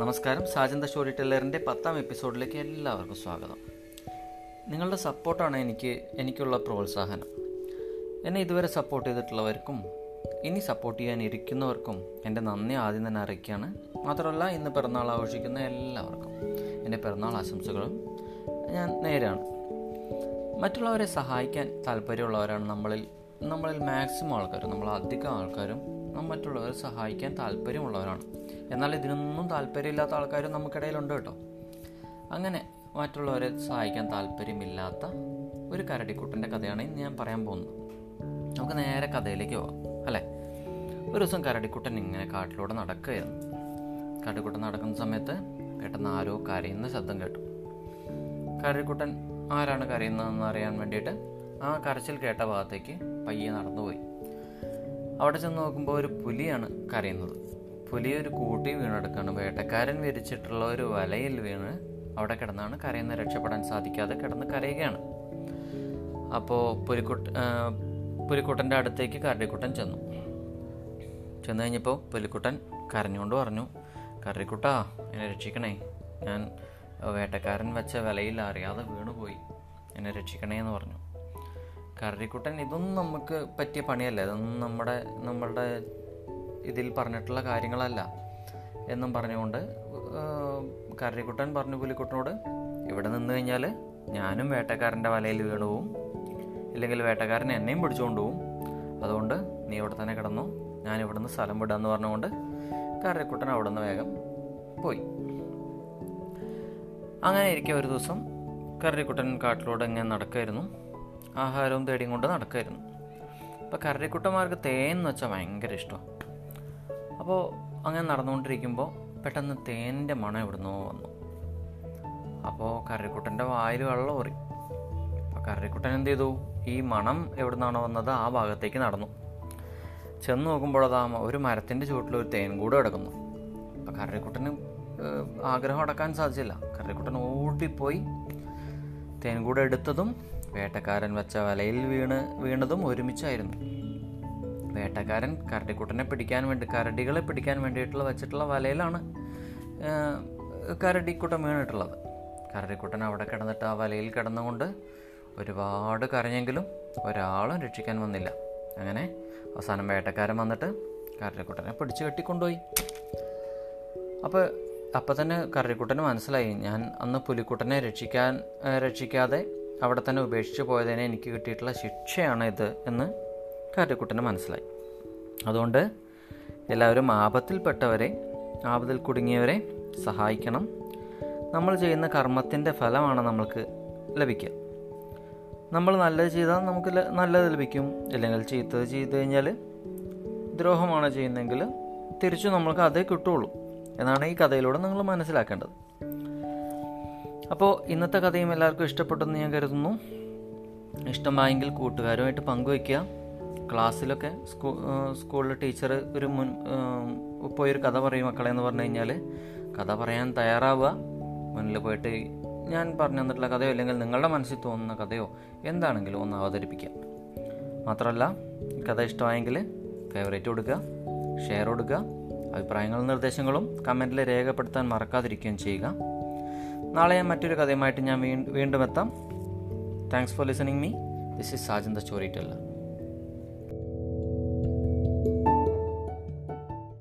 നമസ്കാരം. സാജന്ത സ്റ്റോറി ടെല്ലറിന്റെ പത്താം എപ്പിസോഡിലേക്ക് എല്ലാവർക്കും സ്വാഗതം. നിങ്ങളുടെ സപ്പോർട്ടാണ് എനിക്ക് എനിക്കുള്ള പ്രോത്സാഹനം. എന്നെ ഇതുവരെ സപ്പോർട്ട് ചെയ്തിട്ടുള്ളവർക്കും ഇനി സപ്പോർട്ട് ചെയ്യാൻ ഇരിക്കുന്നവർക്കും എന്റെ നന്ദി ആദ്യം തന്നെ അറിയിക്കുകയാണ്. മാത്രമല്ല ഇന്ന് പിറന്നാൾ ആഘോഷിക്കുന്ന എല്ലാവർക്കും എന്റെ പിറന്നാൾ ആശംസകളും ഞാൻ നേരാണ് മറ്റുള്ളവരെ സഹായിക്കാൻ താല്പര്യമുള്ളവരാണ് നമ്മളിൽ. നമ്മളിൽ മാക്സിമം ആൾക്കാരും നമ്മൾ അധികം ആൾക്കാരും മറ്റുള്ളവരെ സഹായിക്കാൻ താല്പര്യമുള്ളവരാണ്. എന്നാൽ ഇതിനൊന്നും താല്പര്യമില്ലാത്ത ആൾക്കാരും നമുക്കിടയിലുണ്ട് കേട്ടോ. അങ്ങനെ മറ്റുള്ളവരെ സഹായിക്കാൻ താല്പര്യമില്ലാത്ത ഒരു കരടിക്കുട്ടന്റെ കഥയാണ് ഇന്ന് ഞാൻ പറയാൻ പോകുന്നത്. നമുക്ക് നേരെ കഥയിലേക്ക് പോവാം അല്ലേ? ഒരു ദിവസം കരടിക്കുട്ടൻ ഇങ്ങനെ കാട്ടിലൂടെ നടക്കുകയായിരുന്നു. കരടിക്കുട്ടൻ നടക്കുന്ന സമയത്ത് പെട്ടെന്ന് ആരോ കരയുന്ന ശബ്ദം കേട്ടു. കരടിക്കുട്ടൻ ആരാണ് കരയുന്നതെന്ന് അറിയാൻ വേണ്ടിയിട്ട് ആ കരച്ചിൽ കേട്ട ഭാഗത്തേക്ക് പയ്യെ നടന്നുപോയി. അവിടെ ചെന്ന് നോക്കുമ്പോൾ ഒരു പുലിയാണ് കരയുന്നത്. പുലി ഒരു കൂട്ടി വീണെടുക്കാണ് വേട്ടക്കാരൻ വിരിച്ചിട്ടുള്ള ഒരു വലയിൽ വീണ് അവിടെ കിടന്നാണ് കരയുന്ന രക്ഷപ്പെടാൻ സാധിക്കാതെ കിടന്ന് കരയുകയാണ്. അപ്പോൾ പുലിക്കുട്ട പുലിക്കുട്ടന്റെ അടുത്തേക്ക് കരടിക്കുട്ടൻ ചെന്നു. ചെന്ന് കഴിഞ്ഞപ്പോൾ പുലിക്കുട്ടൻ കരഞ്ഞുകൊണ്ട് പറഞ്ഞു കരടിക്കുട്ടാ എന്നെ രക്ഷിക്കണേ. ഞാൻ വേട്ടക്കാരൻ വെച്ച വിലയിൽ അറിയാതെ വീണുപോയി. എന്നെ രക്ഷിക്കണേ എന്ന് പറഞ്ഞു. കരടിക്കുട്ടൻ ഇതൊന്നും നമുക്ക് പറ്റിയ പണിയല്ല? ഇതൊന്നും നമ്മുടെ നമ്മളുടെ ഇതിൽ പറഞ്ഞിട്ടുള്ള കാര്യങ്ങളല്ല എന്നും പറഞ്ഞുകൊണ്ട് കരടിക്കുട്ടൻ പറഞ്ഞു പുലിക്കുട്ടനോട് ഇവിടെ നിന്ന് കഴിഞ്ഞാൽ ഞാനും വേട്ടക്കാരന്റെ വലയിൽ വീണു പോവും. ഇല്ലെങ്കിൽ വേട്ടക്കാരൻ എന്നെയും പിടിച്ചുകൊണ്ട് പോവും. അതുകൊണ്ട് നീ ഇവിടെ തന്നെ കിടന്നു. ഞാൻ ഇവിടുന്ന് സ്ഥലം വിടാന്ന് പറഞ്ഞുകൊണ്ട് കരടിക്കുട്ടൻ അവിടെ നിന്ന് വേഗം പോയി. അങ്ങനെ ഇരിക്കെ ഒരു ദിവസം കരടിക്കുട്ടൻ കാട്ടിലൂടെ ഇങ്ങനെ നടക്കായിരുന്നു. ആഹാരവും തേടിയും കൊണ്ട് നടക്കായിരുന്നു. അപ്പോൾ കരടിക്കുട്ടന്മാർക്ക് തേൻ എന്ന് വെച്ചാൽ ഭയങ്കര ഇഷ്ടമാണ് അപ്പോൾ അങ്ങനെ നടന്നുകൊണ്ടിരിക്കുമ്പോൾ പെട്ടെന്ന് തേനിന്റെ മണം എവിടുന്നോ വന്നു. അപ്പോൾ കറിക്കുട്ടന്റെ വായിൽ വെള്ളം ഓറി അപ്പോൾ കറിക്കുട്ടൻ എന്ത് ചെയ്തു? ഈ മണം എവിടുന്നാണോ വന്നത്? ആ ഭാഗത്തേക്ക് നടന്നു. ചെന്ന് നോക്കുമ്പോഴതാ ഒരു മരത്തിന്റെ ചുവട്ടിൽ ഒരു തേൻ കൂടെ കിടക്കുന്നു. അപ്പോൾ കറിക്കുട്ടന് ആഗ്രഹം അടക്കാൻ സാധിച്ചില്ല. കറിക്കുട്ടൻ ഓടിപ്പോയി. തേൻ കൂട് എടുത്തതും വേട്ടക്കാരൻ വെച്ച വലയിൽ വീണ് വീണതും ഒരുമിച്ചായിരുന്നു. വേട്ടക്കാരൻ കരടിക്കുട്ടനെ പിടിക്കാൻ വേണ്ടി കരടികളെ പിടിക്കാൻ വേണ്ടിയിട്ടുള്ള വെച്ചിട്ടുള്ള വലയിലാണ് കരടിക്കുട്ടൻ വീണിട്ടുള്ളത്. കരടിക്കുട്ടൻ അവിടെ കിടന്നിട്ട് ആ വലയിൽ കിടന്നുകൊണ്ട് ഒരുപാട് കരഞ്ഞെങ്കിലും ഒരാളും രക്ഷിക്കാൻ വന്നില്ല. അങ്ങനെ അവസാനം വേട്ടക്കാരൻ വന്നിട്ട് കരടിക്കുട്ടനെ പിടിച്ചു കെട്ടിക്കൊണ്ടുപോയി. അപ്പോൾ അപ്പം തന്നെ കരടിക്കുട്ടന് മനസ്സിലായി ഞാൻ അന്ന് പുലിക്കുട്ടനെ രക്ഷിക്കാൻ രക്ഷിക്കാതെ അവിടെ തന്നെ ഉപേക്ഷിച്ച് പോയതിനെ എനിക്ക് കിട്ടിയിട്ടുള്ള ശിക്ഷയാണ് ഇത് എന്ന് കരടിക്കുട്ടന് മനസ്സിലായി. അതുകൊണ്ട് എല്ലാവരും ആപത്തിൽപ്പെട്ടവരെ ആപത്തിൽ കുടുങ്ങിയവരെ സഹായിക്കണം. നമ്മൾ ചെയ്യുന്ന കർമ്മത്തിന്റെ ഫലമാണ് നമ്മൾക്ക് ലഭിക്കുക. നമ്മൾ നല്ലത് ചെയ്താൽ നമുക്ക് നല്ലത് ലഭിക്കും. അല്ലെങ്കിൽ ചീത്തത് ചെയ്തു കഴിഞ്ഞാൽ ദ്രോഹമാണ് ചെയ്യുന്നതെങ്കിൽ തിരിച്ചു നമ്മൾക്ക് അതേ കിട്ടുള്ളൂ എന്നാണ് ഈ കഥയിലൂടെ നിങ്ങൾ മനസ്സിലാക്കേണ്ടത്. അപ്പോൾ ഇന്നത്തെ കഥയും എല്ലാവർക്കും ഇഷ്ടപ്പെട്ടെന്ന് ഞാൻ കരുതുന്നു. ഇഷ്ടമായെങ്കിൽ കൂട്ടുകാരുമായിട്ട് പങ്കുവയ്ക്കുക. ക്ലാസ്സിലൊക്കെ സ്കൂ സ്കൂളിലെ ടീച്ചർ ഒരു മുൻ പോയൊരു കഥ പറയും മക്കളെ എന്ന് പറഞ്ഞു കഴിഞ്ഞാൽ കഥ പറയാൻ തയ്യാറാവുക. മുന്നിൽ പോയിട്ട് ഞാൻ പറഞ്ഞു തന്നിട്ടുള്ള കഥയോ അല്ലെങ്കിൽ നിങ്ങളുടെ മനസ്സിൽ തോന്നുന്ന കഥയോ എന്താണെങ്കിലും ഒന്ന് അവതരിപ്പിക്കുക മാത്രമല്ല കഥ ഇഷ്ടമായെങ്കിൽ ഫേവറേറ്റ് കൊടുക്കുക ഷെയർ കൊടുക്കുക അഭിപ്രായങ്ങളും നിർദ്ദേശങ്ങളും കമന്റിൽ രേഖപ്പെടുത്താൻ മറക്കാതിരിക്കുകയും ചെയ്യുക. നാളെ ഞാൻ മറ്റൊരു കഥയുമായിട്ട് ഞാൻ വീണ്ടും എത്താം. Thanks for listening me this is Sajan the storyteller